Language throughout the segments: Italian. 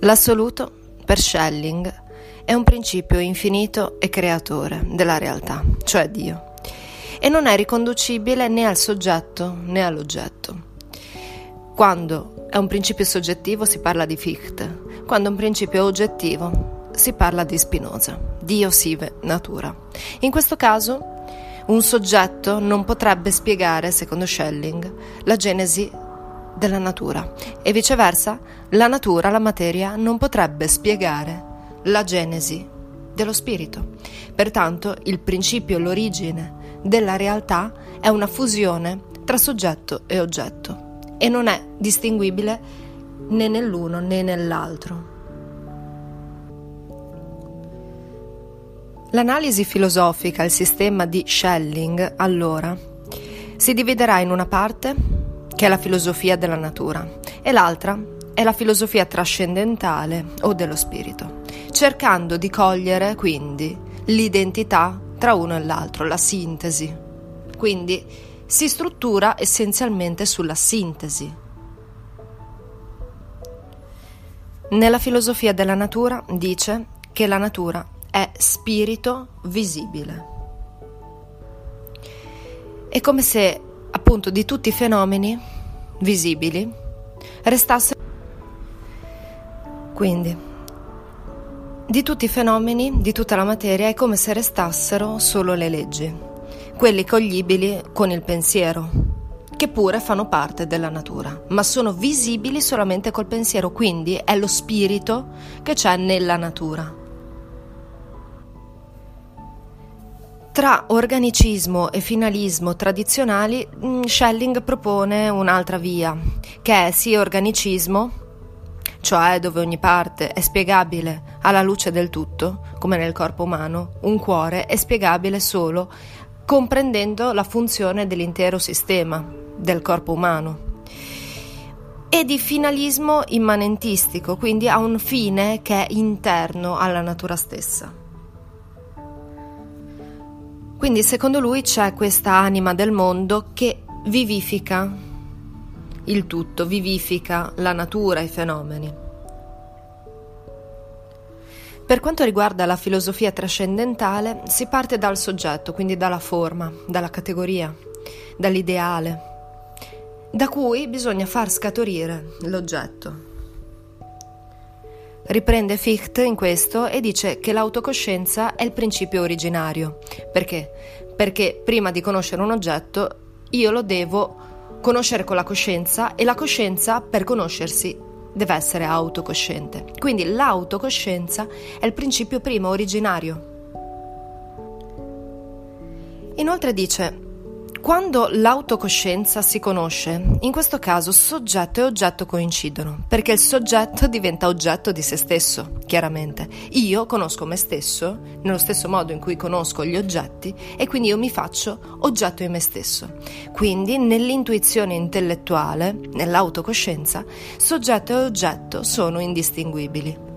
L'assoluto, per Schelling, è un principio infinito e creatore della realtà, cioè Dio, e non è riconducibile né al soggetto né all'oggetto. Quando è un principio soggettivo si parla di Fichte, quando è un principio oggettivo si parla di Spinoza, Dio sive natura. In questo caso un soggetto non potrebbe spiegare, secondo Schelling, la genesi della natura e viceversa la natura, la materia, non potrebbe spiegare la genesi dello spirito. Pertanto il principio, l'origine della realtà è una fusione tra soggetto e oggetto e non è distinguibile né nell'uno né nell'altro. L'analisi filosofica, il sistema di Schelling, allora, si dividerà in una parte che è la filosofia della natura, e l'altra è la filosofia trascendentale o dello spirito, cercando di cogliere quindi l'identità tra uno e l'altro, la sintesi. Quindi si struttura essenzialmente sulla sintesi. Nella filosofia della natura dice che la natura è spirito visibile. È come se appunto di tutti i fenomeni visibili restasse quindi di tutti i fenomeni di tutta la materia è come se restassero solo le leggi quelli coglibili con il pensiero che pure fanno parte della natura ma sono visibili solamente col pensiero quindi è lo spirito che c'è nella natura Tra organicismo e finalismo tradizionali, mm, Schelling propone un'altra via, che è sì organicismo, cioè dove ogni parte è spiegabile alla luce del tutto, come nel corpo umano, un cuore è spiegabile solo comprendendo la funzione dell'intero sistema del corpo umano. E di finalismo immanentistico, quindi ha un fine che è interno alla natura stessa. Quindi secondo lui c'è questa anima del mondo che vivifica il tutto, vivifica la natura, i fenomeni. Per quanto riguarda la filosofia trascendentale, si parte dal soggetto, quindi dalla forma, dalla categoria, dall'ideale, da cui bisogna far scaturire l'oggetto. Riprende Fichte in questo e dice che l'autocoscienza è il principio originario. Perché? Perché prima di conoscere un oggetto io lo devo conoscere con la coscienza e la coscienza per conoscersi deve essere autocosciente. Quindi l'autocoscienza è il principio primo originario. Inoltre dice quando l'autocoscienza si conosce, in questo caso soggetto e oggetto coincidono, perché il soggetto diventa oggetto di se stesso, chiaramente. Io conosco me stesso nello stesso modo in cui conosco gli oggetti e quindi io mi faccio oggetto di me stesso. Quindi nell'intuizione intellettuale, nell'autocoscienza, soggetto e oggetto sono indistinguibili.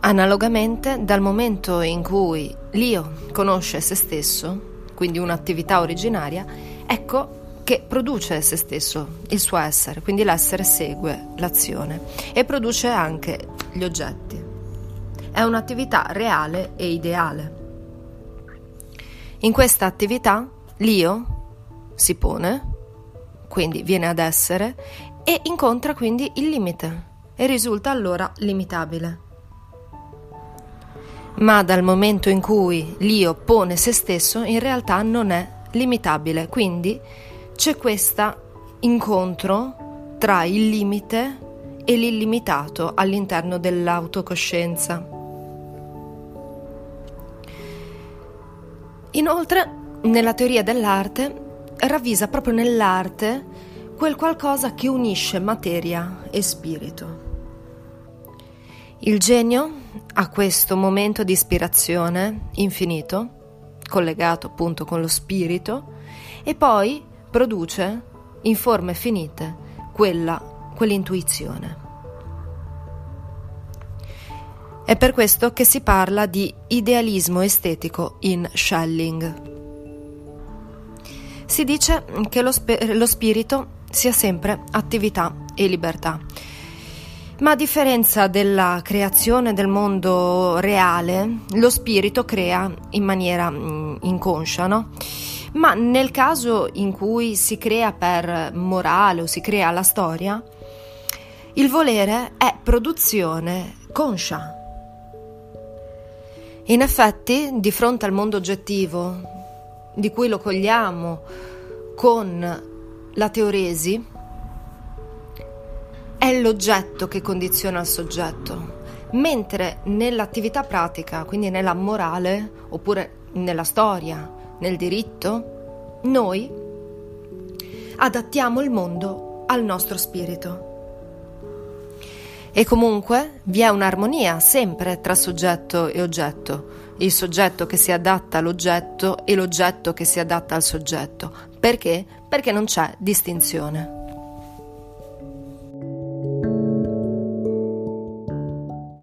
Analogamente, dal momento in cui l'io conosce se stesso, quindi un'attività originaria, ecco che produce se stesso, il suo essere, quindi l'essere segue l'azione e produce anche gli oggetti. È un'attività reale e ideale. In questa attività l'io si pone, quindi viene ad essere, e incontra quindi il limite e risulta allora limitabile ma dal momento in cui l'io pone se stesso in realtà non è limitabile, quindi c'è questo incontro tra il limite e l'illimitato all'interno dell'autocoscienza. Inoltre, nella teoria dell'arte, ravvisa proprio nell'arte quel qualcosa che unisce materia e spirito. Il genio ha questo momento di ispirazione infinito, collegato appunto con lo spirito, e poi produce in forme finite quella, quell'intuizione. È per questo che si parla di idealismo estetico in Schelling. Si dice che lo, sp- lo spirito sia sempre attività e libertà Ma a differenza della creazione del mondo reale, lo spirito crea in maniera mm, inconscia, no? Ma nel caso in cui si crea per morale o si crea la storia, il volere è produzione conscia. In effetti, di fronte al mondo oggettivo, di cui lo cogliamo con la teoresi, è l'oggetto che condiziona il soggetto, mentre nell'attività pratica, quindi nella morale oppure nella storia, nel diritto, noi adattiamo il mondo al nostro spirito. E comunque vi è un'armonia sempre tra soggetto e oggetto, il soggetto che si adatta all'oggetto e l'oggetto che si adatta al soggetto. Perché? Perché non c'è distinzione.